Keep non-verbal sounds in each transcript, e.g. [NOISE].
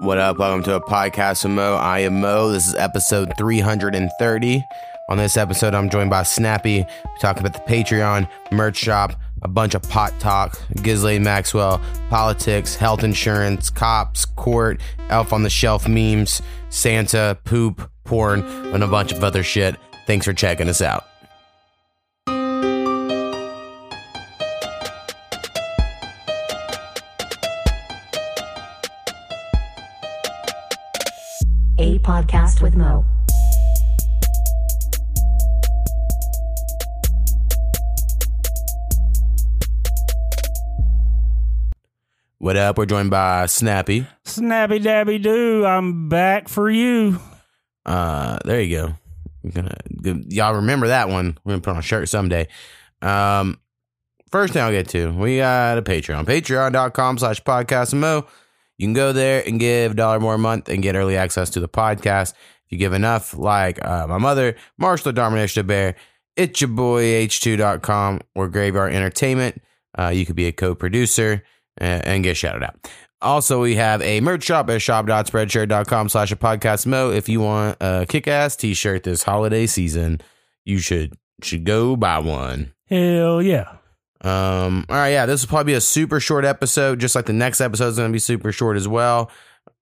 What up? Welcome to a podcast with Mo. I am Mo. This is episode 330. On this episode, I'm joined by Snappy. We talk about the Patreon, merch shop, a bunch of pot talk, Ghislaine Maxwell, politics, health insurance, cops, court, elf on the shelf memes, Santa, poop, porn, and a bunch of other shit. Thanks for checking us out. Podcast with Mo. What up? We're joined by Snappy. Snappy dabby doo, I'm back for you. Uh, there you go. We're gonna, y'all remember that one? We're gonna put on a shirt someday. Um, first thing I'll get to, we got a Patreon, patreon.com slash podcast mo. You can go there and give a dollar more a month and get early access to the podcast. If you give enough, like uh, my mother, Marshall the Bear, it's your boy H2.com or Graveyard Entertainment. Uh, you could be a co-producer and, and get shouted out. Also, we have a merch shop at shop.spreadshirt.com slash a podcast mo. If you want a kick ass t shirt this holiday season, you should should go buy one. Hell yeah. Um, all right, yeah, this will probably be a super short episode, just like the next episode is gonna be super short as well.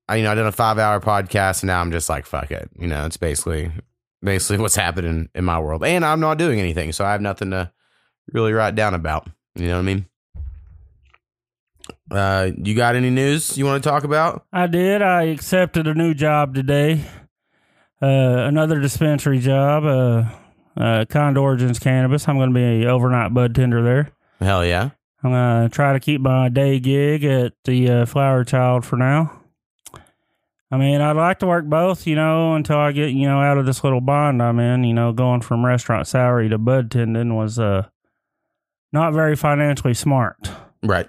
I you know, I did a five hour podcast and now I'm just like, fuck it. You know, it's basically basically [LAUGHS] what's happening in my world. And I'm not doing anything, so I have nothing to really write down about. You know what I mean? Uh you got any news you want to talk about? I did. I accepted a new job today. Uh, another dispensary job, uh, uh, Kind Origins Cannabis. I'm going to be overnight bud tender there. Hell yeah. I'm going to try to keep my day gig at the uh, Flower Child for now. I mean, I'd like to work both, you know, until I get, you know, out of this little bond I'm in. You know, going from restaurant salary to bud tending was uh, not very financially smart. Right.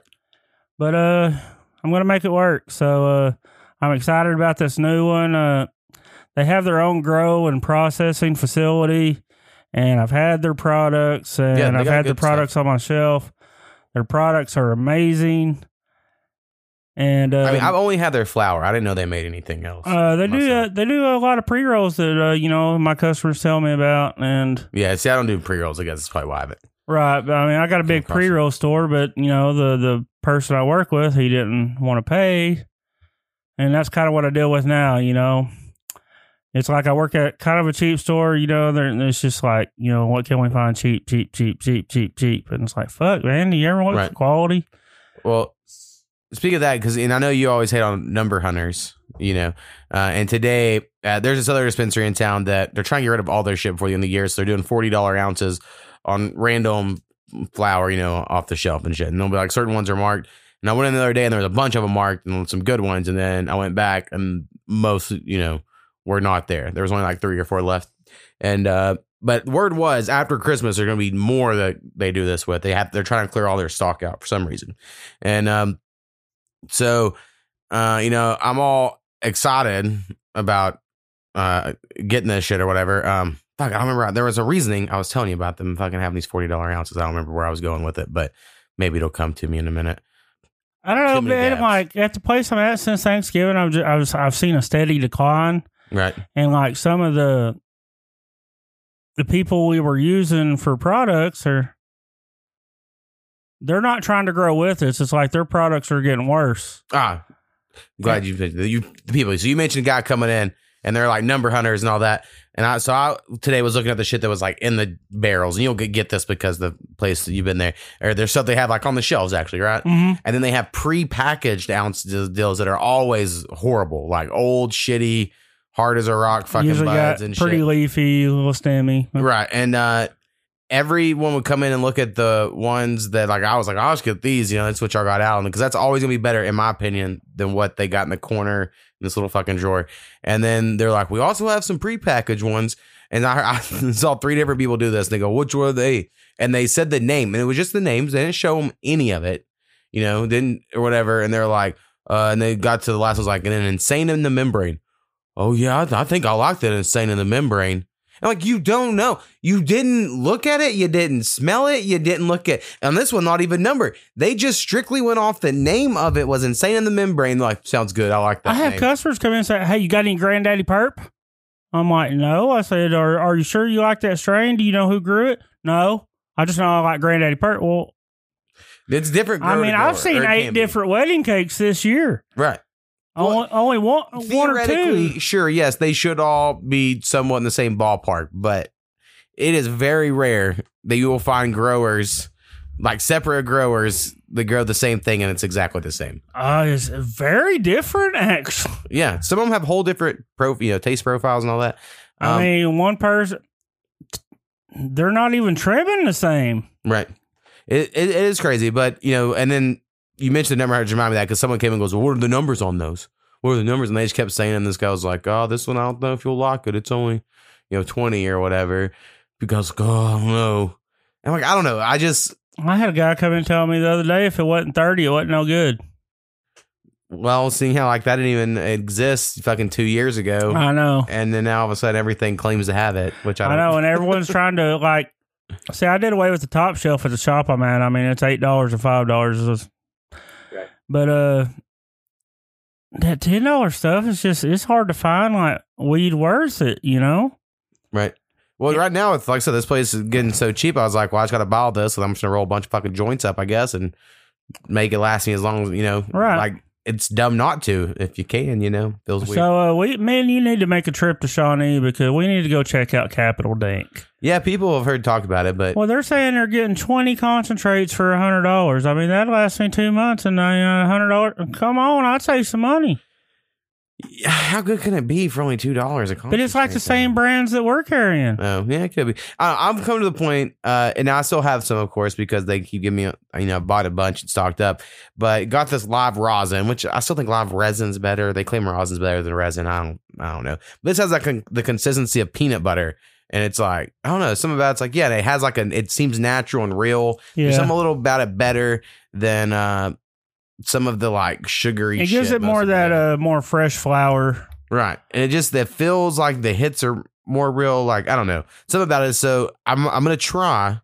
but uh i'm gonna make it work so uh i'm excited about this new one uh they have their own grow and processing facility and i've had their products and Yeah, i've had the good stuff. products on my shelf their products are amazing and uh, I mean, I've only had their flour. I didn't know they made anything else. uh, they do uh, they do a lot of pre rolls that uh, you know my customers tell me about, and yeah, see, I don't do pre rolls. I guess that's probably why haven't. Right. but, I mean, I got a big pre roll store, but you know, the the person I work with, he didn't want to pay, and that's kind of what I deal with now. You know, it's like I work at kind of a cheap store. You know, there it's just like you know, what can we find cheap, cheap, cheap, cheap, cheap, cheap, and it's like, fuck, man, do you ever want Right. quality? Well, speak of that, because and I know you always hate on number hunters, you know. Uh, and today, uh, there's this other dispensary in town that they're trying to get rid of all their shit before the end of the year. So they're doing forty dollar ounces on random flour, you know, off the shelf and shit. And they'll be like certain ones are marked. And I went in the other day and there was a bunch of them marked and some good ones. And then I went back and most, you know, were not there. There was only like three or four left. And uh but word was after Christmas there's gonna be more that they do this with. They have they're trying to clear all their stock out for some reason. And um so uh, you know, I'm all excited about uh getting this shit or whatever. Um fuck, I don't remember there was a reasoning I was telling you about them fucking having these forty dollar ounces. I don't remember where I was going with it, but maybe it'll come to me in a minute. I don't know, Too many man. dabs. Like at the place I'm at since Thanksgiving, I've just, I was I've seen a steady decline. Right. and like some of the the people we were using for products are they're not trying to grow with us. It's like their products are getting worse. Ah, glad you you the people. So you mentioned a guy coming in, and they're like number hunters and all that. And I so I today was looking at the shit that was like in the barrels, and you'll get, get this because the place that you've been there, or there's stuff they have like on the shelves actually, right? Mm-hmm. And then they have pre-packaged ounce deals that are always horrible, like old, shitty, hard as a rock, fucking Usually buds got and pretty shit. leafy, little stemmy. Right. And uh everyone would come in and look at the ones that like I was like, I'll just get these, you know, that's what y'all got out. Because that's always gonna be better, in my opinion, than what they got in the corner in this little fucking drawer. And then they're like, we also have some prepackaged ones. And I, [LAUGHS] I saw three different people do this. And they go, which were they? And they said the name, and it was just the names. They didn't show them any of it, you know, didn't or whatever. And they're like, uh, and they got to the last was like and an insane in the membrane. Oh yeah, I, I think I like that insane in the membrane. And like you don't know. You didn't look at it, you didn't smell it, you didn't look at And this one, not even number. They just strictly went off the name of it was insane in the membrane. They're like, sounds good. I like that. I have name. customers come in and say, "Hey, you got any Granddaddy Perp?" I'm like, "No." I said, "Are Are you sure you like that strain? Do you know who grew it?" No. I just know I like Granddaddy Perp. Well, It's different. I mean, I've seen eight be. different wedding cakes this year. Right. Well, only, only one, one or two. sure, yes, they should all be somewhat in the same ballpark, but it is very rare that you will find growers like separate growers that grow the same thing and it's exactly the same. Uh, it's very different, actually. Yeah, some of them have whole different pro, you know, taste profiles and all that. I Um, mean, one person, they're not even trimming the same. Right. It, it, it is crazy, but you know, and then you mentioned the number. I just remind me that because someone came and goes, well, "What are the numbers on those? What are the numbers?" And they just kept saying, and this guy was like, "Oh, this one I don't know if you'll like it. It's only, you know, twenty or whatever." Because oh, I don't know. I'm like, I don't know. I just I had a guy come in and tell me the other day if it wasn't 30, it wasn't no good. well, seeing how like that didn't even exist fucking two years ago, I know. and then now all of a sudden everything claims to have it, which I, I don't, know, and [LAUGHS] everyone's trying to like. See, I did away with the top shelf at the shop I'm at. I mean, it's eight dollars or five dollars. But uh, that ten dollar stuff is just it's hard to find like weed worth it. You know. Right. Well, right now, it's like I said, this place is getting so cheap. I was like, well, I just got to buy all this, and I'm just gonna roll a bunch of fucking joints up, I guess, and make it last me as long as you know. Right. Like it's dumb not to if you can. You know, feels weird. So uh, we, man, you need to make a trip to Shawnee because we need to go check out Capital Dank. yeah, people have heard talk about it, but Well, they're saying they're getting twenty concentrates for a hundred dollars. I mean, that lasts me two months, and a hundred dollars. Come on, I'd save some money. How good can it be for only two dollars? But it's like the same brands that we're carrying. Oh yeah, it could be. I, I'm coming to the point, uh, and I still have some, of course, because they keep giving me, you know, I bought a bunch and stocked up. But got this live rosin, which I still think live resin's better. They claim rosin's better than resin. I don't, I don't know. But this has like con- the consistency of peanut butter, and it's like I don't know. Some about it's like yeah, it has like an. It seems natural and real. There's Yeah, some a little about it better than uh, some of the like sugary. it gives it more that uh more fresh flour. Right. And it just that feels like the hits are more real. Like, I don't know. Something about it. So I'm I'm gonna try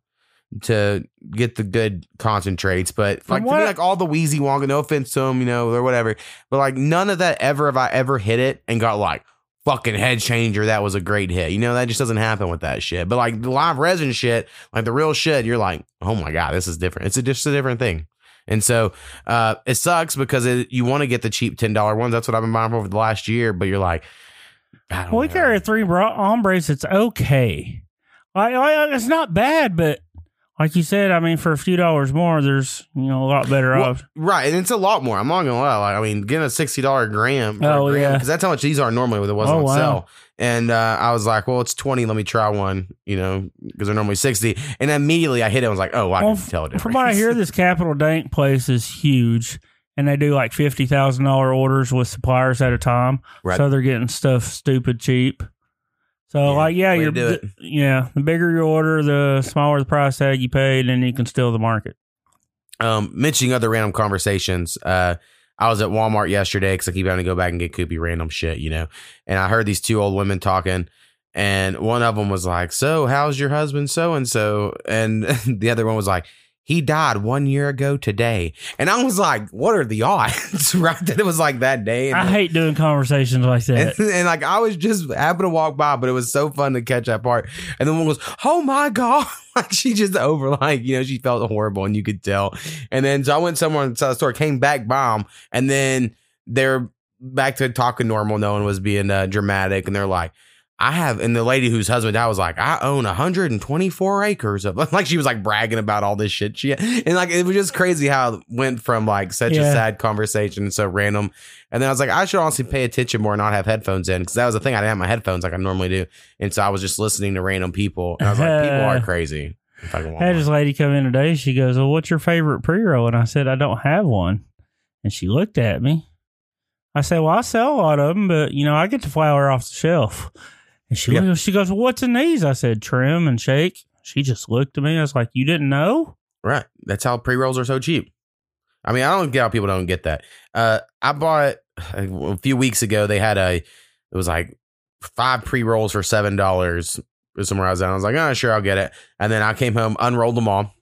to get the good concentrates. But like to me, like all the wheezy wonga, no offense to them, you know, or whatever. But like none of that ever have I ever hit it and got like fucking head changer. That was a great hit. You know, that just doesn't happen with that shit. But like the live resin shit, like the real shit, you're like, oh my God, this is different. It's a, just a different thing. And so uh, it sucks because it, you want to get the cheap ten dollar ones. That's what I've been buying for over the last year. But you're like, I don't Well, we carry three bra- hombres. It's okay. Like, like, it's not bad, but like you said, I mean, for a few dollars more, there's you know a lot better Well, off. right, and it's a lot more. I'm not gonna lie. Like, I mean, getting a sixty dollar gram. Oh, yeah. because that's how much these are normally with it was Oh, on wow. sale. And uh, I was like, well, it's twenty. Let me try one. You know, because they're normally sixty. And immediately I hit it. I was like, oh, I Well, can tell a difference. From what I hear, [LAUGHS] this Capital Dank place is huge, and they do like fifty thousand dollar orders with suppliers at a time. Right. So they're getting stuff stupid cheap. So Yeah, like, yeah, you're do it. yeah. The bigger your order, the smaller the price tag you paid, and you can steal the market. um, mentioning other random conversations. Uh, I was at Walmart yesterday because I keep having to go back and get Koopy random shit, you know. And I heard these two old women talking, and one of them was like, "So, how's your husband, so and so?" [LAUGHS] And the other one was like, "He died one year ago today." And I was like, "What are the odds?" [LAUGHS] right? That it was like that day. And I hate doing conversations like that. and, and, like I was just happened to walk by, but it was so fun to catch that part. And then one goes, "Oh my god!" [LAUGHS] Like she just over like you know she felt horrible, and you could tell. And then so I went somewhere inside the store, came back bomb, and then they're back to talking normal. No one was being uh, dramatic, and they're like. I have, and the lady whose husband died was like, I own 124 acres of, [LAUGHS] like, she was like bragging about all this shit. She, and like, it was just crazy how it went from like such a sad conversation, and so random. And then I was like, I should honestly pay attention more and not have headphones in because that was the thing. I didn't have my headphones like I normally do. And so I was just listening to random people. And I was like, people are [LAUGHS] crazy. I I had this lady come in today. She goes, "Well, what's your favorite pre roll?" And I said, "I don't have one." And she looked at me. I said, "Well, I sell a lot of them, but you know, I get the flower off the shelf." And she she goes, "What's in these?" I said, "Trim and shake." She just looked at me. I was like, "You didn't know?" Right. That's how pre rolls are so cheap. I mean, I don't get how people don't get that. Uh, I bought [SIGHS] a few weeks ago. They had a, it was like five pre rolls for seven dollars. somewhere I was at. I was like, oh, sure, I'll get it. And then I came home, unrolled them all,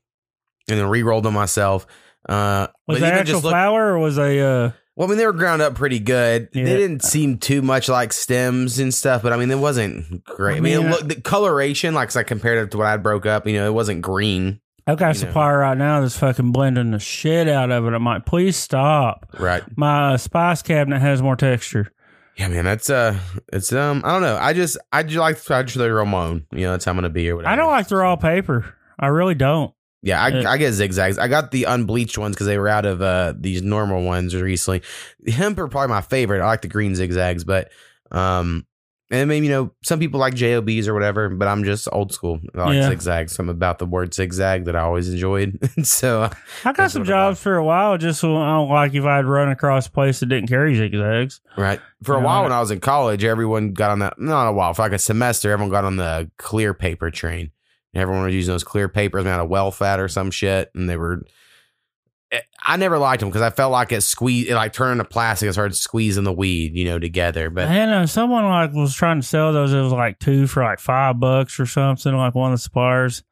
and then re-rolled them myself. Uh, Was that actual just look- flour or was a uh, well, I mean, they were ground up pretty good. Yeah. They didn't seem too much like stems and stuff, but I mean, it wasn't great. I, I mean, mean, it looked, the coloration, like, I compared it to what I broke up, you know, it wasn't green. I've got a You know. supplier right now that's fucking blending the shit out of it. I'm like, please stop. Right. My uh, spice cabinet has more texture. Yeah, man, that's uh, it's um, I don't know. I just, I just like, I just throw my own. You know, that's how I'm gonna be or whatever. I don't like the raw paper. I really don't. Yeah, I, I get zigzags. I got the unbleached ones because they were out of uh these normal ones recently. Hemp are probably my favorite. I like the green zigzags, but um, and maybe you know some people like jobs or whatever, but I'm just old school. I like Yeah. zigzags. Something about the word zigzag that I always enjoyed. [LAUGHS] so I got some jobs for a while just so I don't like if I'd run across a place that didn't carry zigzags. right for a while when I was in college, everyone got on that. Not a while for like a semester, everyone got on the clear paper train. Everyone was using those clear papers made out of well fat or some shit, and they were. Eh, I never liked them because I felt like it squeezed, it like turned to plastic and started squeezing the weed, you know, together. But I know uh, someone like was trying to sell those. It was like two for like five bucks or something, like one of the suppliers.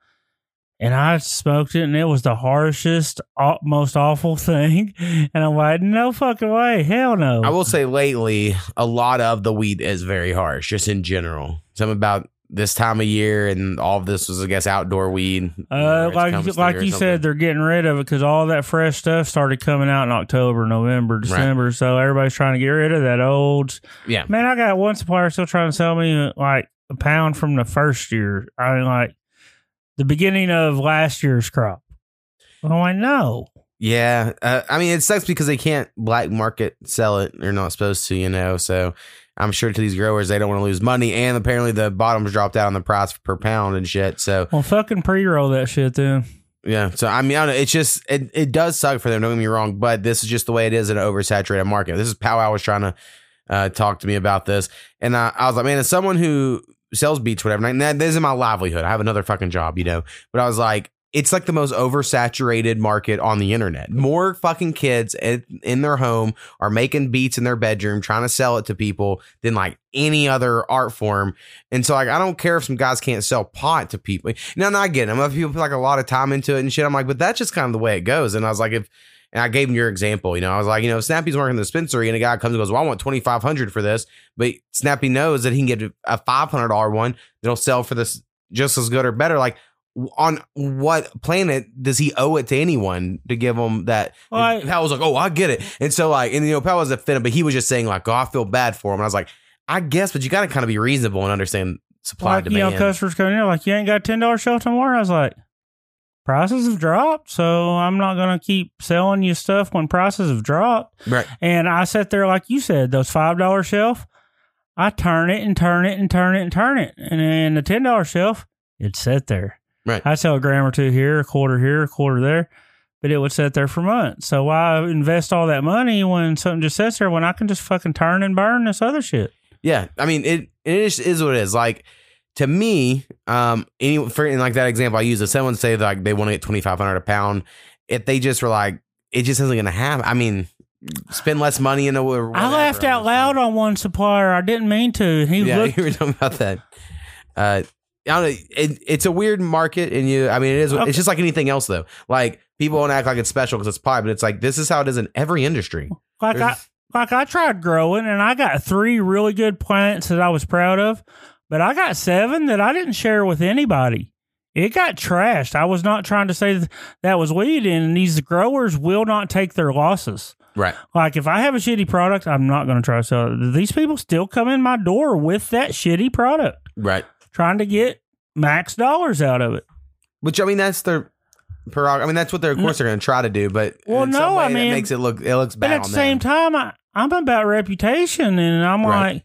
And I smoked it, and it was the harshest, most awful [LAUGHS] thing. And I'm like, no fucking way, hell no. I will say lately, a lot of the weed is very harsh, just in general. Something about this time of year and all of this was, I guess, outdoor weed. Uh, like like you said, they're getting rid of it because all that fresh stuff started coming out in October, November, December. So everybody's trying to get rid of that old. yeah, Man, I got one supplier still trying to sell me like a pound from the first year. I mean, like the beginning of last year's crop. Oh, like, no. Yeah, uh, I mean it sucks because they can't black market sell it. They're not supposed to, you know. So I'm sure to these growers they don't want to lose money, and apparently the bottoms dropped out on the price per pound and shit. So Well, fucking pre roll that shit then. yeah, so I mean, I don't know, it's just it, it does suck for them. Don't get me wrong, but this is just the way it is in an oversaturated market. This is Powwow was trying to uh, talk to me about this, and I, I was like, man, as someone who sells beats, whatever, and that this is my livelihood. I have another fucking job, you know. But I was like, it's like the most oversaturated market on the internet. More fucking kids in, their home are making beats in their bedroom, trying to sell it to people than like any other art form. And so, like, I don't care if some guys can't sell pot to people. Now, now I get it. People put like a lot of time into it and shit. I'm like, but that's just kind of the way it goes. And I was like, if and I gave him your example, you know, I was like, you know, Snappy's working in the dispensary and a guy comes and goes, well, I want 2500 for this, but Snappy knows that he can get a $500 one that'll sell for this just as good or better. Like, on what planet does he owe it to anyone to give him that? Well, I- was like, oh, I get it. And so, like, and you know, Pal was offended, but he was just saying, like, oh, I feel bad for him. And I was like, I guess, but you got to kind of be reasonable and understand supply Like, and you know, demand. customers coming in, like, you ain't got $10 shelf tomorrow. I was like, prices have dropped. So I'm not going to keep selling you stuff when prices have dropped. right. And I sat there, like you said, those $5 shelf, I turn it and turn it and turn it and turn it. And then the $10 shelf, it'd sit there. Right. I sell a gram or two here, a quarter here, a quarter there, but it would sit there for months. So why invest all that money when something just sits there when I can just fucking turn and burn this other shit? Yeah, I mean it. It is, is what it is. Like to me, um, any for in like that example I use, if someone say like they want to get twenty five hundred a pound, if they just were like, it just isn't gonna happen. I mean, spend less money in a. Or I laughed out loud on one supplier. I didn't mean to. He Yeah, [LAUGHS] looked you were talking about that. Uh, I don't know. It, it's a weird market, and you. I mean, it is. Okay. It's just like anything else, though. Like people don't act like it's special because it's pie, but it's like this is how it is in every industry. like I like I tried growing and I got three really good plants that I was proud of, but I got seven that I didn't share with anybody. It got trashed. I was not trying to say that, that was weed, and these growers will not take their losses. Right. Like if I have a shitty product, I'm not going to try to sell it. These people still come in my door with that shitty product, Right. Trying to get max dollars out of it. Which I mean, that's their prerogative. I mean, that's what they're of course they're going to try to do. But Well, no, I that mean- makes it look it looks bad. But at the same time, I, I'm about reputation, and I'm Right. like,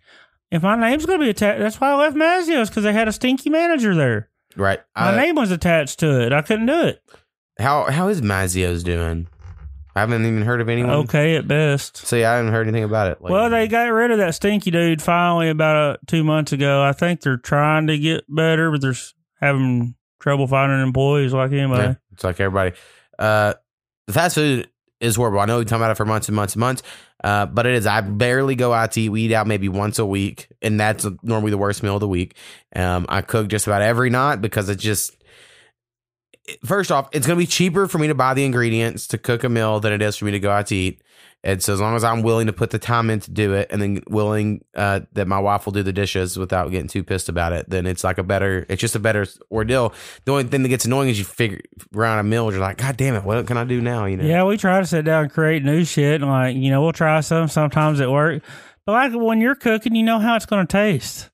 if my name's going to be attached, that's why I left Mazio's because they had a stinky manager there. right? My name was attached to it. I couldn't do it. how how is Mazio's doing? I haven't even heard of anyone. Okay, at best. So yeah, I haven't heard anything about it. Like, Well, they got rid of that stinky dude finally about uh, two months ago. I think they're trying to get better, but they're having trouble finding employees like anybody. yeah, it's like everybody. Uh, the fast food is horrible. I know we talked about it for months and months and months, uh, but it is. I barely go out to eat. We eat out maybe once a week, and that's normally the worst meal of the week. Um, I cook just about every night because it's just. First off, it's going to be cheaper for me to buy the ingredients to cook a meal than it is for me to go out to eat. And so, as long as I'm willing to put the time in to do it, and then willing uh, that my wife will do the dishes without getting too pissed about it, then it's like a better. It's just a better ordeal. The only thing that gets annoying is you figure around a meal, you're like, God damn it, what can I do now? You know? Yeah, we try to sit down and create new shit. And like, you know, we'll try some. Sometimes it work. But like when you're cooking, you know how it's going to taste.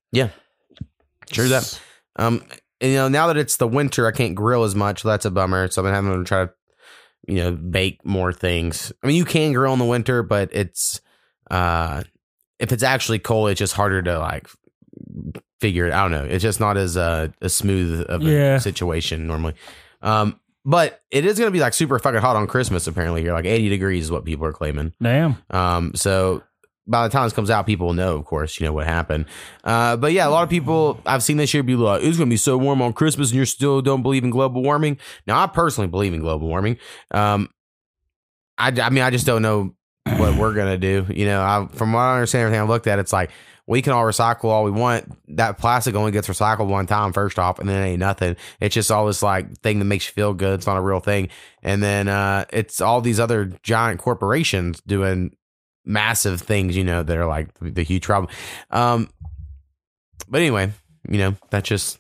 Sure that. Um, and, you know, now that it's the winter, I can't grill as much. So that's a bummer. So I've been having to try to, you know, bake more things. I mean, you can grill in the winter, but it's, uh, if it's actually cold, it's just harder to like figure it. I don't know. It's just not as uh as smooth of a Yeah. situation normally. Um, but it is going to be like super fucking hot on Christmas. Apparently, you're like 80 degrees is what people are claiming. Damn. Um, so by the time this comes out, people will know, of course, you know what happened. Uh, but yeah, a lot of people I've seen this year be like, "It's gonna be so warm on Christmas," and you still don't believe in global warming. Now, I personally believe in global warming. Um, I, I mean, I just don't know what we're gonna do. You know, I, from what I understand, everything I looked at, it's like we can all recycle all we want. That plastic only gets recycled one time, first off, and then it ain't nothing. It's just all this like thing that makes you feel good. It's not a real thing. And then uh, it's all these other giant corporations doing massive things, you know, that are like the huge problem. Um, but anyway, you know, that's just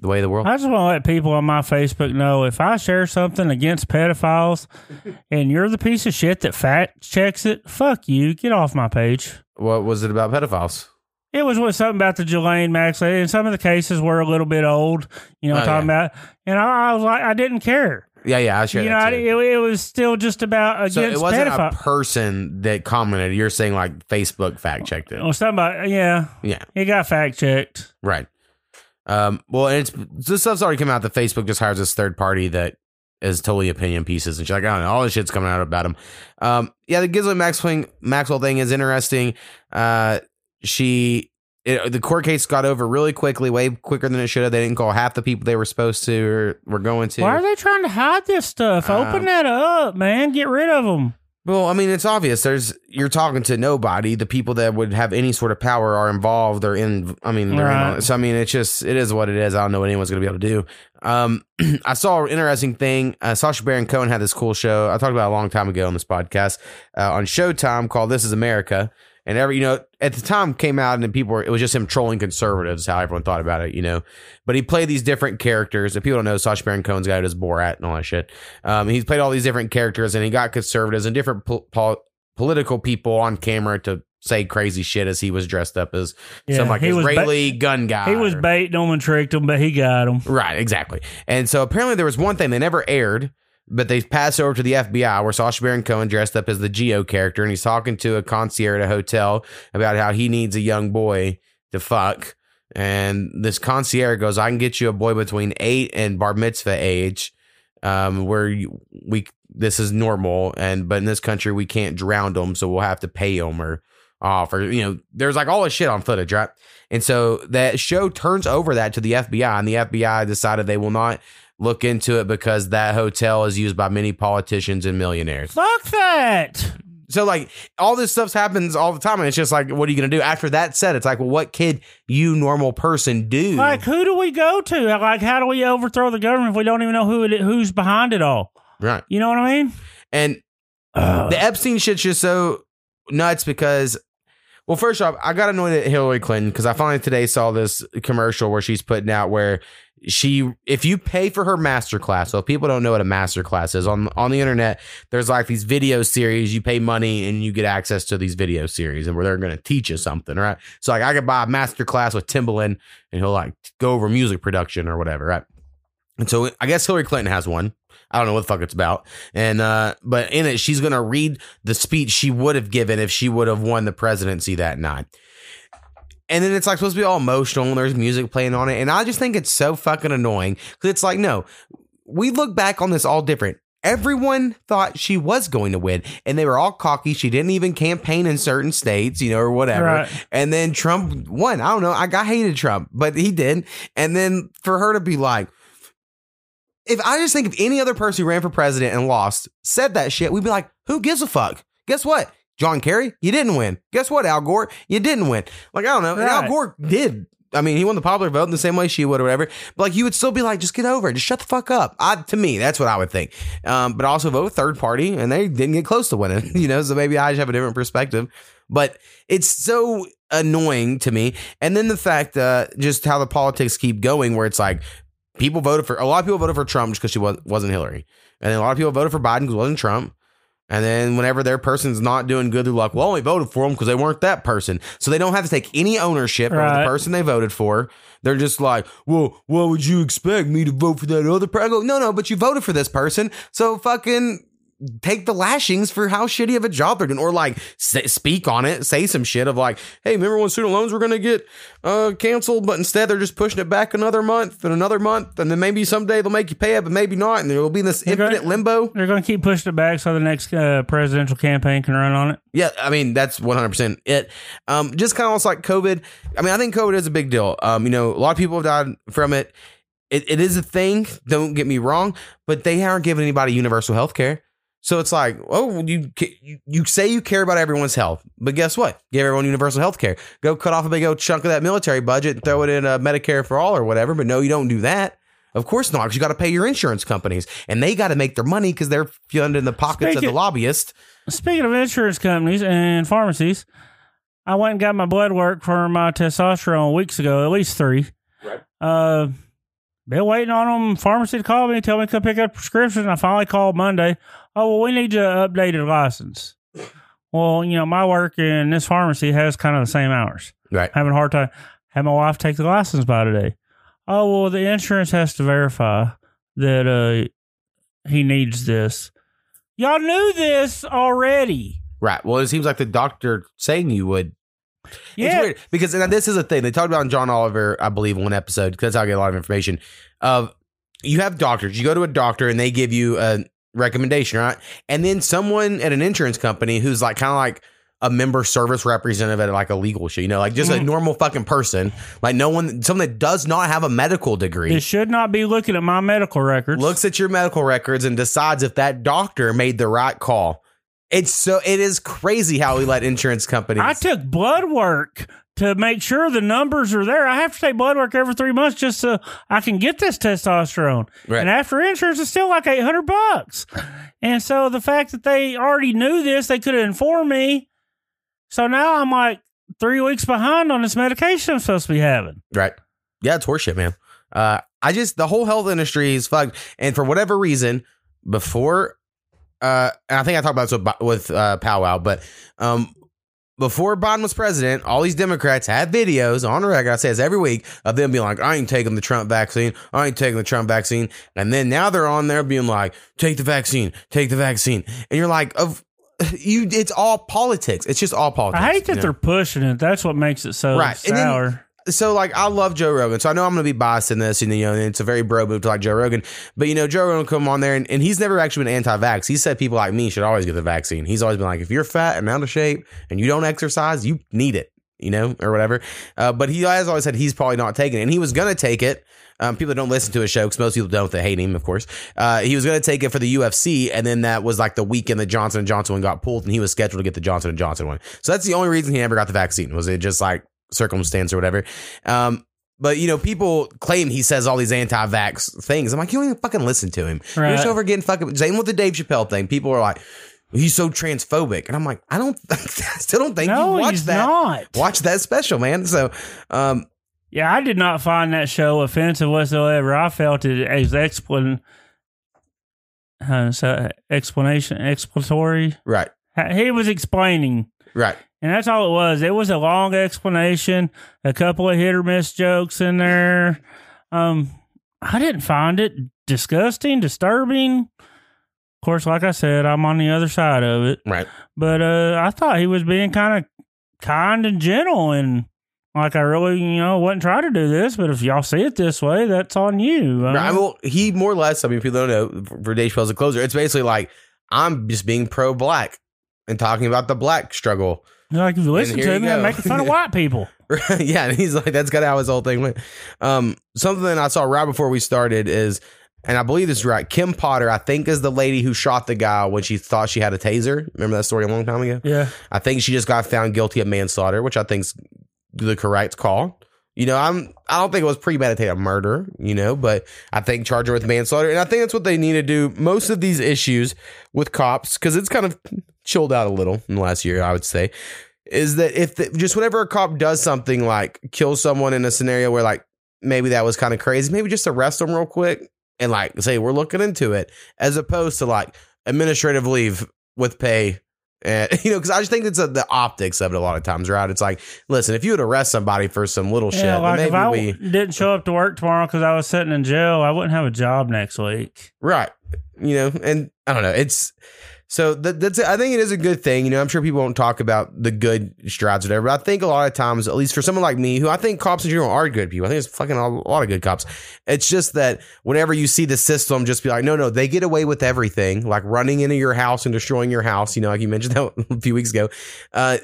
the way the world. I just want to let people on my Facebook know if I share something against pedophiles [LAUGHS] and you're the piece of shit that fact checks it, fuck you. Get off my page. What was it about pedophiles? It was with something about the Ghislaine Maxwell, and some of the cases were a little bit old, you know, Oh, talking yeah. about. And I, I was like, I didn't care. Yeah, yeah, I share you know, that too. it, it was still just about against so it wasn't a person that commented. You're saying like Facebook fact checked it. Or something about, yeah, Yeah, it got fact checked. right. Um, well, and it's this stuff's already come out that Facebook just hires this third party that is totally opinion pieces, and she's like, I don't know, all this shit's coming out about him. Um, yeah, the Ghislaine Maxwell Maxwell thing is interesting. Uh, she. It, the court case got over really quickly, way quicker than it should have. They didn't call half the people they were supposed to or were going to. Why are they trying to hide this stuff? Open Um, that up, man. Get rid of them. Well, I mean, it's obvious. There's you're talking to nobody. The people that would have any sort of power are involved. Or in. I mean, they're in on Right. it. so I mean, it's just it is what it is. I don't know what anyone's going to be able to do. Um, [CLEARS THROAT] I saw an interesting thing. Uh, Sacha Baron Cohen had this cool show. I talked about it a long time ago on this podcast uh, on Showtime called "This Is America." And every you know at the time came out and then people were it was just him trolling conservatives how everyone thought about it you know but he played these different characters if people don't know Sacha Baron Cohen's guy who does Borat and all that shit um, he's played all these different characters and he got conservatives and different pol- pol- political people on camera to say crazy shit as he was dressed up as Yeah, some like he was ba- Israeli gun guy He was baiting them and tricked them, but he got them. Right, exactly. And so apparently there was one thing they never aired, but they pass over to the FBI where Sacha Baron Cohen dressed up as the Geo character and he's talking to a concierge at a hotel about how he needs a young boy to fuck. And this concierge goes, I can get you a boy between eight and bar mitzvah age, um, where you, we this is normal, and but in this country we can't drown them, so we'll have to pay them or off, or you know, there's like all this shit on footage, right? And so that show turns over that to the FBI, and the FBI decided they will not look into it because that hotel is used by many politicians and millionaires. Fuck that. So like all this stuff happens all the time, and it's just like, what are you gonna do? After that said, it's like, well, what could you normal person do? Like, who do we go to? Like, how do we overthrow the government if we don't even know who it, who's behind it all? right. You know what I mean? And the Epstein shit's just so nuts because, well, first off, I got annoyed at Hillary Clinton because I finally today saw this commercial where she's putting out where she, if you pay for her master class, so if people don't know what a master class is on on the internet, there's like these video series. You pay money and you get access to these video series, and where they're going to teach you something, right? So like I could buy a master class with Timbaland, and he'll like go over music production or whatever, right? And so I guess Hillary Clinton has one. I don't know what the fuck it's about. And uh but in it she's going to read the speech she would have given if she would have won the presidency that night. And then it's like supposed to be all emotional and there's music playing on it and I just think it's so fucking annoying cuz it's like no, we look back on this all different. Everyone thought she was going to win and they were all cocky. She didn't even campaign in certain states, you know, or whatever. Right. And then Trump won. I don't know. I got hated Trump, but he did. And then for her to be like, if I just think of any other person who ran for president and lost, said that shit, we'd be like, who gives a fuck? Guess what? John Kerry, you didn't win. Guess what, Al Gore? You didn't win. Like, I don't know. And Al Gore did. I mean, he won the popular vote in the same way she would or whatever. But like, you would still be like, just get over it. Just shut the fuck up. I, to me, that's what I would think. Um, but also vote third party, and they didn't get close to winning. [LAUGHS] You know, so maybe I just have a different perspective. But it's so annoying to me. And then the fact, uh, just how the politics keep going, where it's like people voted for a lot of people voted for Trump just because she was, wasn't Hillary, and then a lot of people voted for Biden because it wasn't Trump. And then whenever their person's not doing good, they're like, "Well, we voted for them because they weren't that person." So they don't have to take any ownership of the person they voted for. They're just like, "Well, what would you expect me to vote for that other person?" I go, "No, no, but you voted for this person, so fucking." Take the lashings for how shitty of a job they're doing, or like say, speak on it, say some shit of like, "Hey, remember when student loans were going to get uh, canceled, but instead they're just pushing it back another month and another month, and then maybe someday they'll make you pay it, but maybe not, and there will be this Okay. infinite limbo." They're going to keep pushing it back so the next uh, presidential campaign can run on it. Yeah, I mean that's one hundred percent it. Um, just kind of almost like COVID. I mean, I think COVID is a big deal. Um, you know, a lot of people have died from it. It, it is a thing. Don't get me wrong, but they aren't giving anybody universal health care. So it's like, oh, you you- you say you care about everyone's health, but guess what? Give everyone universal health care. Go cut off a big old chunk of that military budget and throw it in a Medicare for all or whatever. But no, you don't do that. Of course not, because you got to pay your insurance companies, and they got to make their money because they're funding the pockets of the lobbyists. Speaking of insurance companies and pharmacies, I went and got my blood work for my testosterone weeks ago, at least three. Right. Uh, been waiting on them pharmacy to call me, tell me to come pick up prescription. I finally called Monday. Oh well, we need to your updated license. Well, you know, my work in this pharmacy has kind of the same hours. Right. Having a hard time. Had my wife take the license by today. Oh well, the insurance has to verify that uh he needs this. Y'all knew this already. Right. Well, it seems like the doctor saying you would. It's Yeah, weird because and this is a thing they talked about in John Oliver, I believe, one episode because I get a lot of information. Of you have doctors, you go to a doctor and they give you a recommendation, right? And then someone at an insurance company who's like kind of like a member service representative at like a legal show, you know, like just a Mhm. normal fucking person, like no one, someone that does not have a medical degree. It should not be looking at my medical records. looks at your medical records and decides if that doctor made the right call. It's so it is crazy how we let insurance companies. I took blood work to make sure the numbers are there. I have to take blood work every three months just so I can get this testosterone. Right. And after insurance, it's still like eight hundred bucks. And so the fact that they already knew this, they could have informed me. So now I'm like three weeks behind on this medication I'm supposed to be having. Right. Yeah, it's horseshit, man. Uh, I just the whole health industry is fucked, and for whatever reason, before, uh, and I think I talked about this with, with uh, Powwow, but um, before Biden was president, all these Democrats had videos on the record. I say this every week of them being like, "I ain't taking the Trump vaccine. I ain't taking the Trump vaccine," and then now they're on there being like, "Take the vaccine. Take the vaccine," and you're like, "Of." [LAUGHS] You, it's all politics. It's just all politics. I hate that you know? they're pushing it. That's what makes it so Right. And then- sour. So like I love Joe Rogan, so I know I'm to be biased in this, and you know, it's a very bro move to like Joe Rogan, but you know, Joe Rogan come on there, and, and he's never actually been anti-vax. He said people like me should always get the vaccine. He's always been like, if you're fat and out of shape and you don't exercise, you need it, you know, or whatever. Uh, but he has always said he's probably not taking it, and he was to take it. Um, people don't listen to his show because most people don't. They hate him, of course. Uh, he was going to take it for the UFC, and then that was like the weekend the Johnson and Johnson one got pulled, and he was scheduled to get the Johnson and Johnson one. So that's the only reason he never got the vaccine. Was it just like circumstance or whatever? Um, but you know, people claim he says all these anti-vax things. I'm like, you don't even fucking listen to him. You're just over getting fucking. Same with the Dave Chappelle thing. People are like, he's so transphobic, and I'm like, I don't, [LAUGHS] I still don't think No, you watched he's that. not. Watch that special, man. So, um, Yeah, I did not find that show offensive whatsoever. I felt it as explan, uh, so explanation, explanatory. right, He was explaining, right. And that's all it was. It was a long explanation, a couple of hit or miss jokes in there. Um, I didn't find it disgusting, disturbing. Of course, like I said, I'm on the other side of it. Right. But uh, I thought he was being kind of kind and gentle and like I really, you know, wasn't trying to do this, but if y'all see it this way, that's on you. Right. Well, he more or less. I mean, people don't know for Dave Chappelle's a closer. It's basically like I'm just being pro-black and talking about the black struggle. Like if you listen to you me, I'm making fun of white people. [LAUGHS] yeah, and he's like, that's kind of how his whole thing went. Um, something I saw right before we started is and I believe this is right. Kim Potter, I think, is the lady who shot the guy when she thought she had a taser. Remember that story a long time ago? Yeah. I think she just got found guilty of manslaughter, which I think's the correct call. You know, I'm I don't think it was premeditated murder, you know, but I think charge her with manslaughter. And I think that's what they need to do. Most of these issues with cops, because it's kind of chilled out a little in the last year, I would say, is that if the, just whenever a cop does something like kill someone in a scenario where like maybe that was kind of crazy, maybe just arrest them real quick and like say we're looking into it, as opposed to like administrative leave with pay. And [LAUGHS] you know, because I just think it's a, the optics of it a lot of times, right? It's like, listen, if you would arrest somebody for some little shit, Yeah, then like if maybe I we didn't show up to work tomorrow because I was sitting in jail, I wouldn't have a job next week. Right. You know, and I don't know. It's so that, that's I think it is a good thing. You know, I'm sure people won't talk about the good strides or whatever. But I think a lot of times, at least for someone like me, who I think cops in general are good people. I think there's fucking a lot of good cops. It's just that whenever you see the system, just be like, no, no, they get away with everything, like running into your house and destroying your house. You know, like you mentioned [LAUGHS] that a few weeks ago. Uh,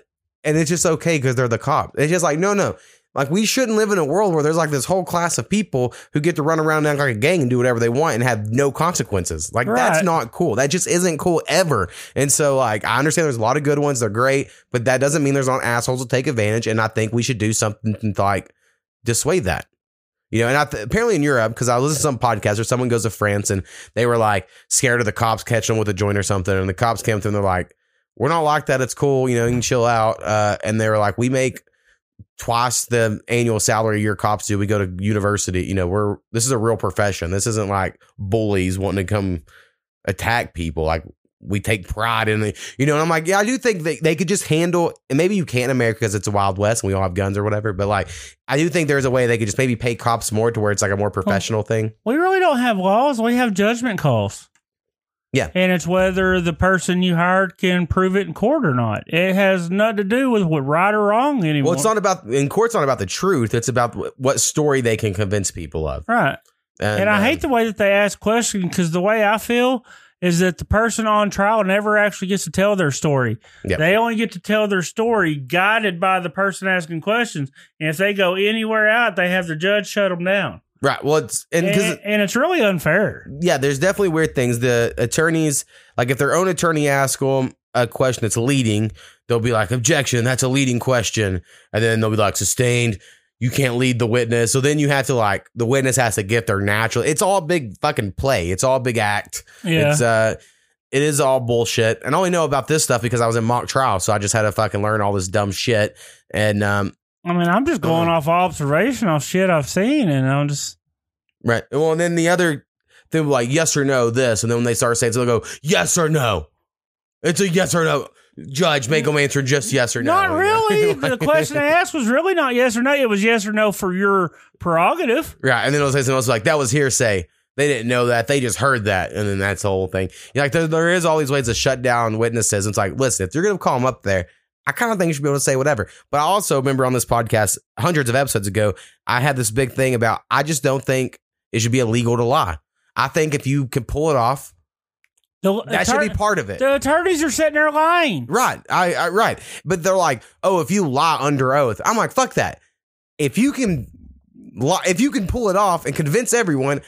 and it's just okay because they're the cop. It's just like, no, no. Like we shouldn't live in a world where there's like this whole class of people who get to run around and like a gang and do whatever they want and have no consequences. Like that's not cool. That just isn't cool ever. And so like I understand there's a lot of good ones, they're great, but that doesn't mean there's not assholes who take advantage. And I think we should do something to like dissuade that. You know, and I th- apparently in Europe, because I listened to some podcast where someone goes to France and they were like scared of the cops catching them with a joint or something, and the cops came to them, they're like, "We're not like that. It's cool. You know, you can chill out." Uh, and they were like, "We make twice the annual salary your cops do. We go to university. You know, we're this is a real profession. This isn't like bullies wanting to come attack people. Like we take pride in it. You know, and I'm like, yeah, I do think they, they could just handle and maybe you can't in America because it's a wild west and we all have guns or whatever. But like I do think there's a way they could just maybe pay cops more to where it's like a more professional thing. We really don't have laws. We have judgment calls. Yeah. And it's whether the person you hired can prove it in court or not. It has nothing to do with what right or wrong anymore. Well, it's not about in court's not about the truth. It's about what story they can convince people of. right. And, I um, hate the way that they ask questions because the way I feel is that the person on trial never actually gets to tell their story. Yep. They only get to tell their story guided by the person asking questions. And if they go anywhere out, they have the judge shut them down. Right. Well, it's and And, and it's really unfair. yeah, there's definitely weird things. The attorneys, like if their own attorney asks them a question that's leading, they'll be like, objection, that's a leading question. And then they'll be like, sustained, you can't lead the witness. So then you have to like, the witness has to get their natural. It's all big fucking play. It's all big act. Yeah. It's, uh, it is all bullshit. And all I only know about this stuff because I was in mock trial. So I just had to fucking learn all this dumb shit. And, um, I mean, I'm just going Uh-huh. off observation of shit I've seen, and I'm just Right. Well, and then the other thing, like yes or no, this, and then when they start saying, so they'll go yes or no. It's a yes or no. Judge, make them answer just yes or no. not really. [LAUGHS] the question I asked was really not yes or no. It was yes or no for your prerogative. right. And then it'll say something else like that was hearsay. They didn't know that. They just heard that, and then that's the whole thing. You're like there, there is all these ways to shut down witnesses. It's like, listen, if you're gonna call them up there, I kind of think you should be able to say whatever. But I also remember on this podcast hundreds of episodes ago, I had this big thing about I just don't think it should be illegal to lie. I think if you can pull it off, The, that should be part of it. the attorneys are sitting there lying. Right. I, I right. But they're like, oh, if you lie under oath, I'm like, fuck that. If you can lie, if you can pull it off and convince everyone,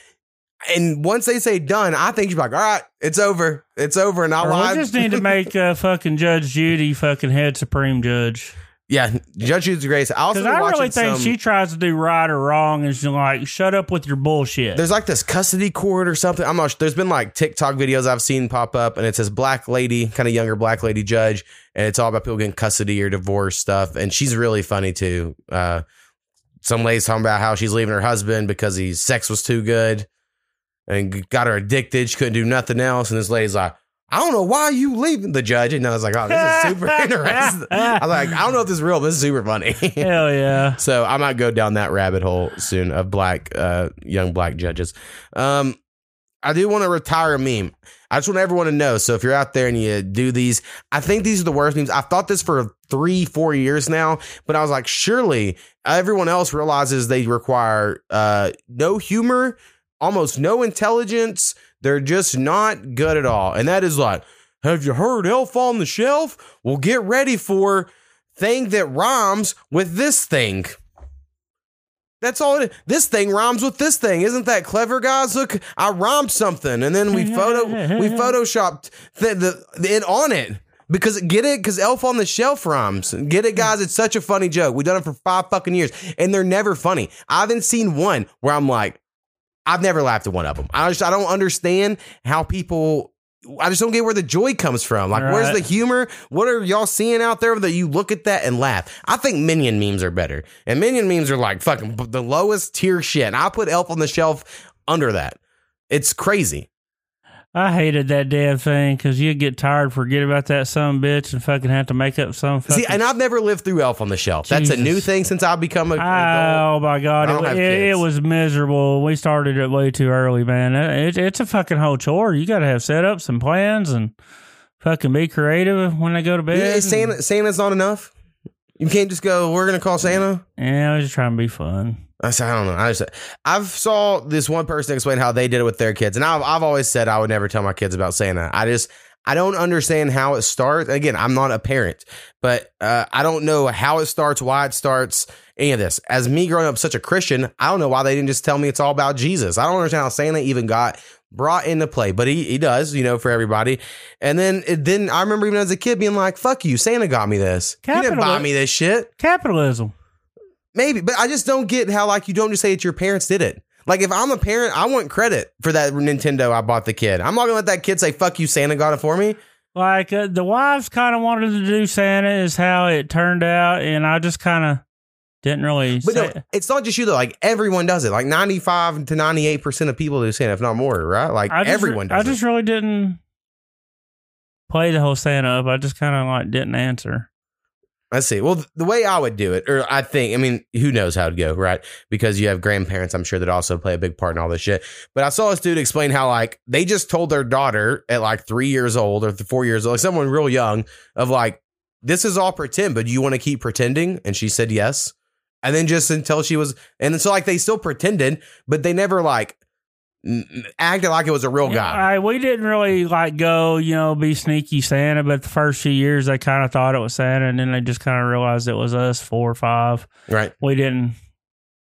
and once they say done, I think you're like, all right, it's over. It's over. And I Or lied. we just need to [LAUGHS] make uh, fucking Judge Judy fucking head supreme judge. yeah, Judge Judy's Grace. I also I really think some- she tries to do right or wrong, and she's like, "Shut up with your bullshit." There's like this custody court or something. I'm not sure. There's been like TikTok videos I've seen pop up, and it says black lady, kind of younger black lady judge, and it's all about people getting custody or divorce stuff. And she's really funny too. Uh, some lady's talking about how she's leaving her husband because his sex was too good and got her addicted. She couldn't do nothing else. And this lady's like, I don't know why you leaving the judge. And I was like, oh, this is super [LAUGHS] interesting. I was like, I don't know if this is real. But this is super funny. [LAUGHS] Hell yeah. So I might go down that rabbit hole soon of black, uh, young black judges. Um, I do want to retire a meme. I just want everyone to know. So if you're out there and you do these, I think these are the worst memes. I've thought this for three, four years now, but I was like, surely everyone else realizes they require uh, no humor, almost no intelligence. They're just not good at all. And that is like, have you heard Elf on the Shelf? Well, get ready for thing that rhymes with this thing. That's all it is. This thing rhymes with this thing. Isn't that clever, guys? Look, I rhymed something and then we photo we [LAUGHS] photoshopped the, the, it on it. Because get it? Because Elf on the Shelf rhymes. Get it, guys? It's such a funny joke. We've done it for five fucking years, and they're never funny. I haven't seen one where I'm like, I've never laughed at one of them. I just I don't understand how people. I just don't get where the joy comes from. Like, where's the humor? What are y'all seeing out there that you look at that and laugh? I think Minion memes are better, and Minion memes are like fucking the lowest tier shit. And I put Elf on the Shelf under that. It's crazy. I hated that damn thing because you'd get tired, forget about that some bitch, and fucking have to make up some. Fucking, See, and I've never lived through Elf on the Shelf. That's a new thing since I've become a. an adult. Oh my god, I it, it, it was miserable. We started it way too early, man. Uh, it, it's a fucking whole chore. You got to have setups and plans and fucking be creative when they go to bed. Is Santa, Santa's not enough. You can't just go. We're gonna call Santa. yeah, I was just trying to be fun. I said, I don't know. I just, I've saw this one person explain how they did it with their kids, and I've, I've always said I would never tell my kids about Santa. I just, I don't understand how it starts. Again, I'm not a parent, but uh, I don't know how it starts, why it starts, any of this. As me growing up such a Christian, I don't know why they didn't just tell me it's all about Jesus. I don't understand how Santa even got brought into play, but he he does, you know, for everybody. And then it then I remember even as a kid being like, "Fuck you, Santa got me this. He didn't buy me this shit." Capitalism. Maybe, but I just don't get how like you don't just say it's your parents did it. Like if I'm a parent, I want credit for that Nintendo I bought the kid. I'm not gonna let that kid say "fuck you, Santa got it for me." Like uh, the wives kind of wanted to do Santa, is how it turned out, and I just kind of didn't really. But say, no, it's not just you though. Like everyone does it. Like 95 to 98 percent of people do Santa, if not more, right? Like just, everyone does I just really didn't play the whole Santa up. I just kind of like didn't answer. Let's see. Well, the way I would do it, or I think, I mean, who knows how it'd go, right? Because you have grandparents, I'm sure, that also play a big part in all this shit. But I saw this dude explain how, like, they just told their daughter at like three years old or four years old, like someone real young, of like, this is all pretend, but do you want to keep pretending? And she said yes. And then just until she was, and so like they still pretended, but they never like acted like it was a real Yeah, guy. I, we didn't really like go, you know, be sneaky Santa, but the first few years they kind of thought it was Santa, and then they just kind of realized it was us, four or five. Right. We didn't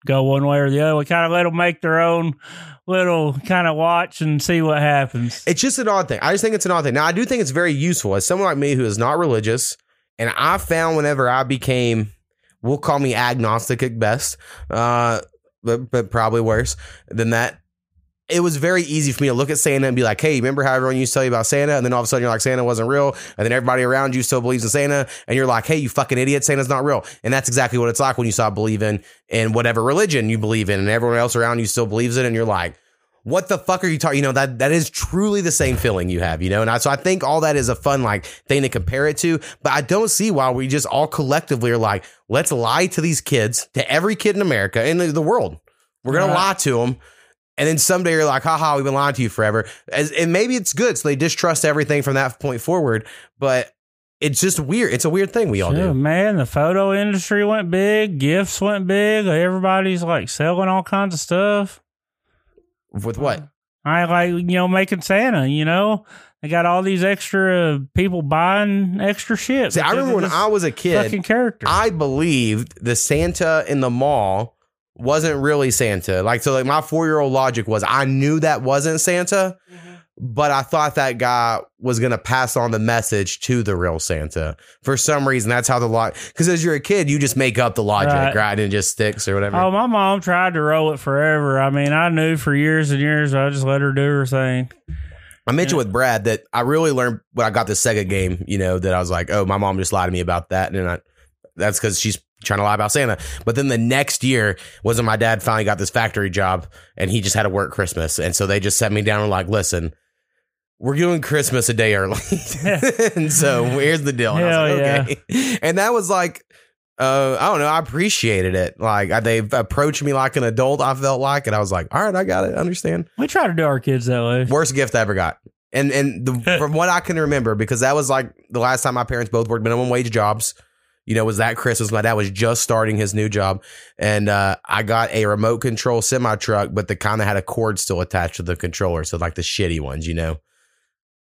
go one way or the other. We kind of let them make their own little kind of watch and see what happens. It's just an odd thing. I just think it's an odd thing. Now, I do think it's very useful as someone like me who is not religious, and I found whenever I became, we'll call me agnostic at best, uh, but, but probably worse than that. It was very easy for me to look at Santa and be like, "Hey, remember how everyone used to tell you about Santa?" And then all of a sudden you're like, "Santa wasn't real," and then everybody around you still believes in Santa, and you're like, "Hey, you fucking idiot, Santa's not real." And that's exactly what it's like when you stop believing in whatever religion you believe in, and everyone else around you still believes it, and you're like, what the fuck are you talking? You know that that is truly the same feeling you have, you know. And I, so I think all that is a fun like thing to compare it to. But I don't see why we just all collectively are like, let's lie to these kids, to every kid in America and the, the world. We're gonna Right. lie to them, and then someday you're like, haha, we've been lying to you forever. As, and maybe it's good, so they distrust everything from that point forward. But it's just weird. It's a weird thing we all Yeah, do. man, the photo industry went big, gifts went big. Everybody's like selling all kinds of stuff. With what? Uh, I like you know making Santa. You know, they got all these extra people buying extra shit. See, I remember when I was a kid, fucking character. I believed the Santa in the mall wasn't really Santa. Like so like my 4-year-old logic was I knew that wasn't Santa, mm-hmm. but I thought that guy was going to pass on the message to the real Santa. For some reason that's how the lot cuz as you're a kid you just make up the logic, Right. right? And it just sticks or whatever. oh, my mom tried to roll it forever. I mean, I knew for years and years. I just let her do her thing. I mentioned Yeah. with Brad that I really learned when I got the Sega game, you know, that I was like, oh, my mom just lied to me about that. And then I, that's because she's trying to lie about Santa. But then the next year was when my dad finally got this factory job and he just had to work Christmas. And so they just set me down and like, listen, we're doing Christmas a day early. [LAUGHS] and so here's the deal. And I was Hell like, okay. And that was like, uh, I don't know. I appreciated it. Like they approached me like an adult. I felt like, and I was like, all right, I got it. I understand We try to do our kids that way. worst gift I ever got. And and the, [LAUGHS] from what I can remember, because that was like the last time my parents both worked minimum wage jobs. You know, was that Christmas? My dad was just starting his new job, and uh, I got a remote control semi truck, but the kind of had a cord still attached to the controller, so like the shitty ones, you know.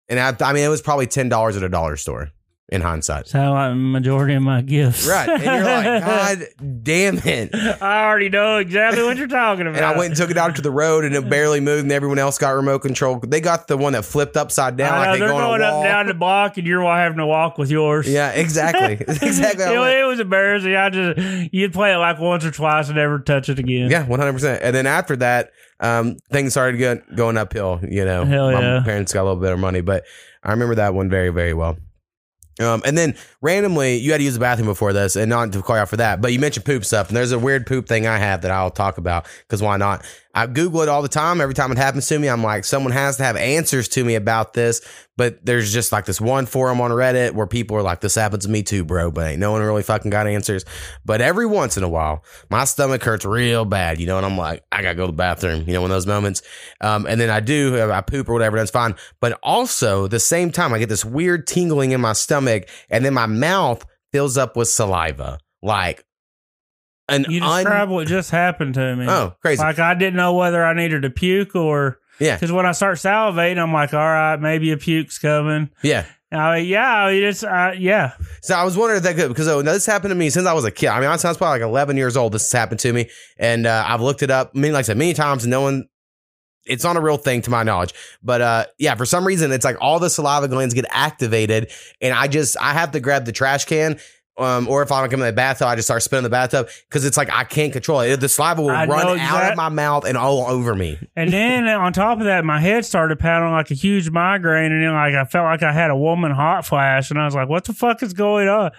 And I, I mean, it was probably ten dollars at a dollar store. In hindsight. That's how I majority of my gifts. Right. And you're like, [LAUGHS] God damn it. I already know exactly what you're talking about. And I went and took it out to the road and it barely moved and everyone else got remote control. They got the one that flipped upside down I like know, they they're go going up and down the block, and you're having to walk with yours. Yeah, exactly. [LAUGHS] exactly. it, it was embarrassing. I just you'd play it like once or twice and never touch it again. Yeah, one hundred percent. And then after that, um, things started go- going uphill. You know, Hell my yeah. parents got a little bit of money, but I remember that one very, very well. Um, and then randomly, you had to use the bathroom before this, and not to call you out for that, but you mentioned poop stuff, and there's a weird poop thing I have that I'll talk about because why not? I Google it all the time. Every time it happens to me, I'm like, someone has to have answers to me about this. But there's just like this one forum on Reddit where people are like, this happens to me too, bro. But ain't no one really fucking got answers. But every once in a while, my stomach hurts real bad, you know, and I'm like, I gotta go to the bathroom, you know, in those moments. Um, and then I do, I poop or whatever, that's fine. But also, the same time, I get this weird tingling in my stomach, and then my mouth fills up with saliva, like an You un- describe what just happened to me. oh crazy, Like I didn't know whether I needed to puke or yeah, because when I start salivating, I'm like, all right, maybe a puke's coming. yeah. Uh, yeah, it's uh, yeah. So I was wondering if that could because oh, this happened to me since I was a kid. I mean, I was probably like 11 years old. This has happened to me, and uh, I've looked it up. I mean, like I said, many times, and no one. It's not a real thing to my knowledge, but uh, yeah, for some reason, it's like all the saliva glands get activated, and I just I have to grab the trash can. Um, or if I'm in the bathtub, I just start spinning the bathtub because it's like I can't control it. The saliva will I run know out of my mouth and all over me. And then [LAUGHS] on top of that, my head started pounding like a huge migraine, and then like I felt like I had a woman hot flash, and I was like, "What the fuck is going on?"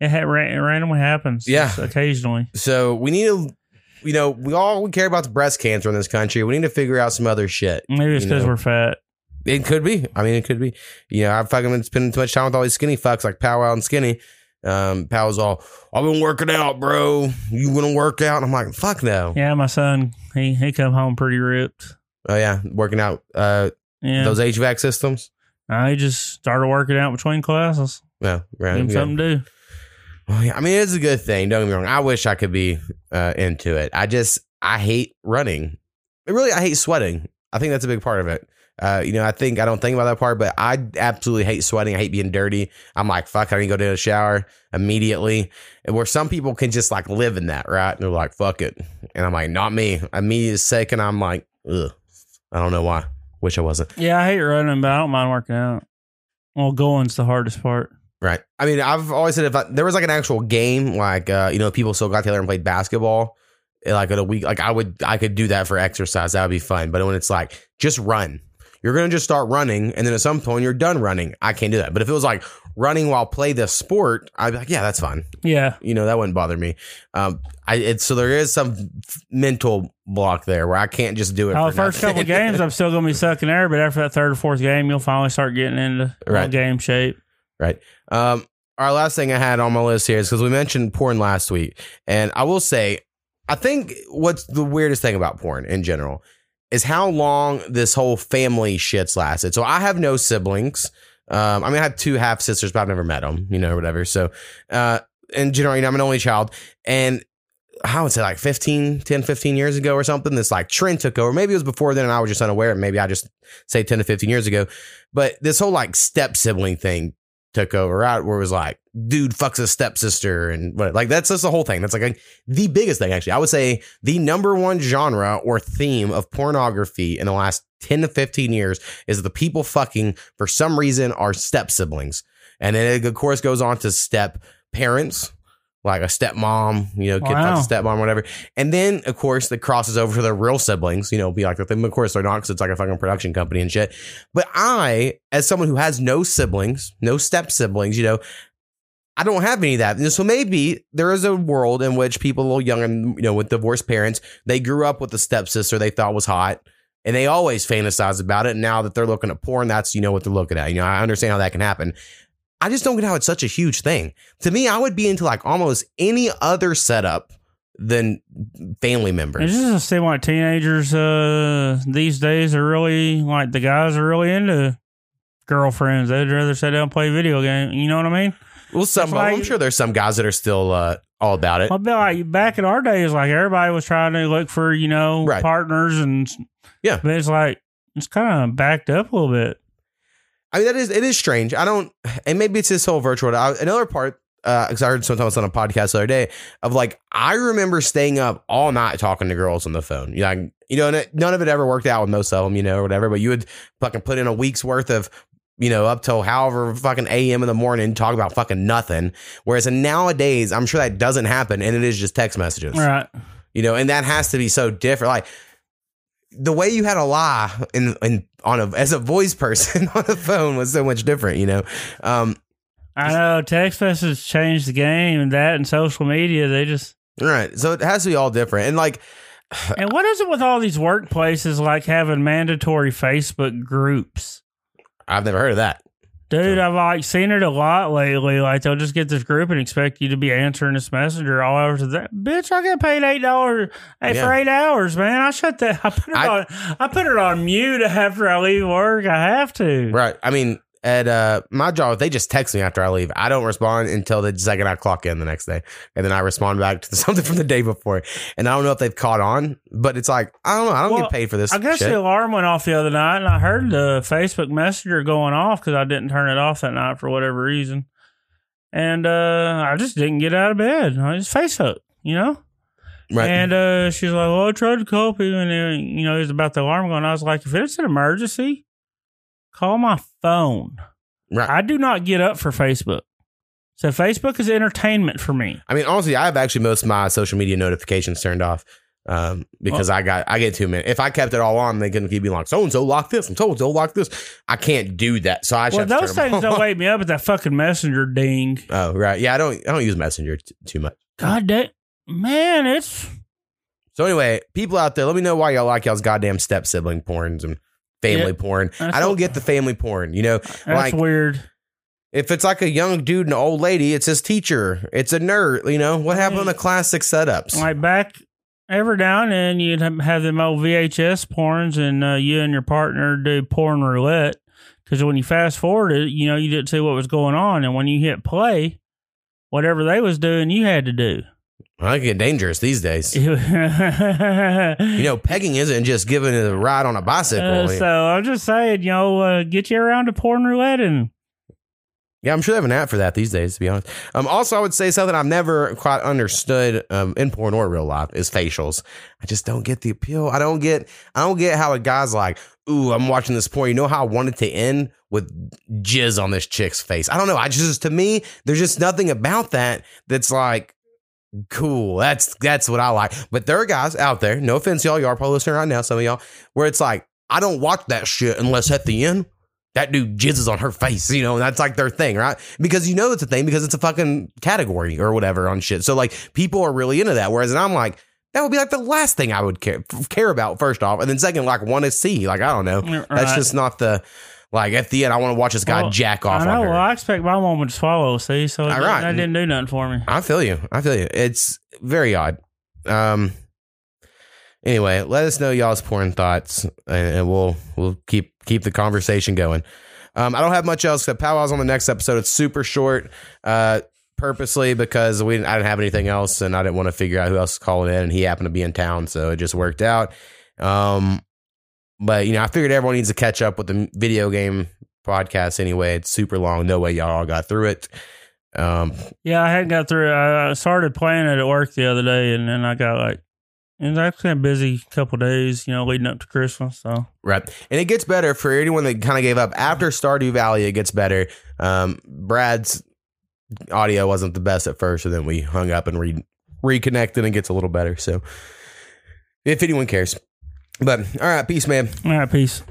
It, had, it randomly happens, Yeah. occasionally. So we need to, you know, we all we care about the breast cancer in this country. We need to figure out some other shit. Maybe it's because we're fat. It could be. I mean, it could be. You know, I've fucking been spending too much time with all these skinny fucks like Powwow and Skinny. Um, Powell's all, I've been working out, bro. You gonna work out? And I'm like, fuck no. Yeah, my son, he he come home pretty ripped. Oh yeah, working out. Uh, Yeah, those HVAC systems. I just started working out between classes. Yeah, right. Give him Yeah. something to do. Well, yeah, I mean, it's a good thing. Don't get me wrong. I wish I could be uh, into it. I just, I hate running. Really, I hate sweating. I think that's a big part of it. Uh, you know, I think I don't think about that part, but I absolutely hate sweating. I hate being dirty. I'm like, fuck, I need to go to the shower immediately. And where some people can just like live in that, right? And they're like, fuck it. And I'm like, not me. I'm me is sick, and I'm like, ugh. I don't know why. Wish I wasn't. Yeah, I hate running, but I don't mind working out. Well, going's the hardest part. Right. I mean, I've always said if I, there was like an actual game, like uh, you know, people still got together and played basketball, eh, like at a week, like I would, I could do that for exercise. That would be fun. But when it's like just run, you're gonna just start running, and then at some point you're done running. I can't do that. But if it was like running while play the sport, I'd be like, yeah, that's fine. Yeah, You know, that wouldn't bother me. Um, I it's so there is some mental block there where I can't just do it. Oh, for the first nothing. couple games, I'm still gonna be [LAUGHS] sucking air, but after that third or fourth game, you'll finally start getting into Right. game shape. Right. Um, our last thing I had on my list here is because we mentioned porn last week, and I will say, I think what's the weirdest thing about porn in general is how long this whole family shit's lasted. So I have no siblings. Um, I mean, I have two half sisters, but I've never met them, you know, or whatever. So, uh, in general, you know, I'm an only child, and I would say like 15, 10, 15 years ago or something, this like trend took over. Maybe it was before then and I was just unaware. Maybe I just say 10 to 15 years ago. But this whole like step sibling thing took over, out Where it was like, dude fucks his stepsister and what, like that's just the whole thing. That's like a, the biggest thing, actually. I would say the number one genre or theme of pornography in the last 10 to 15 years is the people fucking for some reason are step siblings. And then it, of course, goes on to step parents, like a stepmom, you know, kid Wow. a stepmom, whatever. And then, of course, that crosses over to the real siblings, you know, be like the thing. Of course, they're not because it's like a fucking production company and shit. But I, as someone who has no siblings, no step siblings, you know, I don't have any of that. And so maybe there is a world in which people a little young and, you know, with divorced parents, they grew up with a stepsister they thought was hot. And they always fantasize about it. And now that they're looking at porn, that's, you know, what they're looking at. You know, I understand how that can happen. I just don't get how it's such a huge thing. To me, I would be into like almost any other setup than family members. It members. just seem like teenagers uh, these days are really like the guys are really into girlfriends. They'd rather sit down and play video game. You know what I mean? Well, some, like- I'm sure there's some guys that are still uh, all about it. Bet like back in our days, like everybody was trying to look for you know Right. partners and Yeah. but it's like it's kind of backed up a little bit. I mean, that is it is strange. I don't, and maybe it's this whole virtual. I, another part, uh, because I heard sometimes on a podcast the other day of like I remember staying up all night talking to girls on the phone. You know, you know, and it, none of it ever worked out with most of them, you know, or whatever. But you would fucking put in a week's worth of. You know, up till however fucking AM in the morning, talk about fucking nothing. Whereas nowadays, I'm sure that doesn't happen, and it is just text messages Right. you know, and that has to be so different. Like the way you had to lie in, in on a as a voice person [LAUGHS] on the phone was so much different, you know. Um, I know text messages changed the game, and that and social media. They just right, so it has to be all different, and like [SIGHS] and what is it with all these workplaces like having mandatory Facebook groups? I've never heard of that. Dude, I've like seen it a lot lately. Like they'll just get this group and expect you to be answering this messenger all hours of that. Bitch, I get paid eight dollars hey, for eight hours, man. I shut that. [LAUGHS] I put it I- on. I put it on mute after I leave work. I have to. Right. I mean, at uh, my job, they just text me after I leave. I don't respond until the second I clock in the next day, and then I respond back to [LAUGHS] something from the day before. And I don't know if they've caught on, but it's like I don't know. I don't Well, get paid for this. I guess shit. the alarm went off the other night, and I heard the Facebook Messenger going off because I didn't turn it off that night for whatever reason. And uh, I just didn't get out of bed. I just Facebook, you know. right. And uh, she's like, "Well, I tried to call people, and then, you know, it was about the alarm going." I was like, "If it's an emergency, call my phone. right. I do not get up for Facebook. So Facebook is entertainment for me. I mean, honestly, I have actually most of my social media notifications turned off um, because I got I get too many. If I kept it all on, they couldn't keep me like so and so lock this so and so lock this. I can't do that, so I Well, just have to those things don't wake me up at that fucking messenger ding. [LAUGHS] Oh right, yeah, I don't I don't use Messenger t- too much. God damn, man, it's So anyway, people out there, let me know why y'all like y'all's goddamn step sibling porns and family Yeah, porn. I don't what- get the family porn. You know, that's like weird. if it's like a young dude and an old lady, it's his teacher. It's a nerd. You know what happened on the classic setups? Like back every now and then, you'd have- have them old VHS porns, and uh, you and your partner do porn roulette. Because when you fast forward it, you know you didn't see what was going on, and when you hit play, whatever they was doing, you had to do. I get dangerous these days. [LAUGHS] you know, pegging isn't just giving it a ride on a bicycle. Uh, so I'm just saying, you know, uh, get you around to porn roulette and Yeah, I'm sure they have an app for that these days, to be honest. Um, also, I would say something I've never quite understood um, in porn or real life is facials. I just don't get the appeal. I don't get. I don't get how a guy's like, "Ooh, I'm watching this porn." You know how I want it to end with jizz on this chick's face. I don't know. I just to me, there's just nothing about that that's like cool. That's that's what I like. But there are guys out there. No offense, y'all. Y'all are probably listening right now. Some of y'all where it's like, I don't watch that shit unless at the end that dude jizzes on her face, you know, and that's like their thing, right? Because you know it's a thing because it's a fucking category or whatever on shit. So like people are really into that. Whereas I'm like, that would be like the last thing I would care care about first off, and then second, like want to see. Like I don't know, that's just not the like at the end. I want to watch this guy Well, jack off I know. Well, I expect my mom would swallow. See, so it All didn't- right. that didn't do nothing for me. I feel you. I feel you. It's very odd. Um. Anyway, let us know y'all's porn thoughts, and, we'll we'll keep keep the conversation going. Um, I don't have much else. Except powwows on the next episode. It's super short, uh, purposely because we I didn't have anything else, and I didn't want to figure out who else is calling in, and he happened to be in town, so it just worked out. Um, but you know, I figured everyone needs to catch up with the video game podcast anyway. It's super long. No way y'all all got through it. Um, Yeah, I hadn't got through. it. I started playing it at work the other day, and then I got like, it was actually a busy couple days, you know, leading up to Christmas. So Right. And it gets better for anyone that kind of gave up. After Stardew Valley, it gets better. Um, Brad's audio wasn't the best at first, and then we hung up and re- reconnected and it gets a little better. So if anyone cares. But all right, peace, man. all right, peace.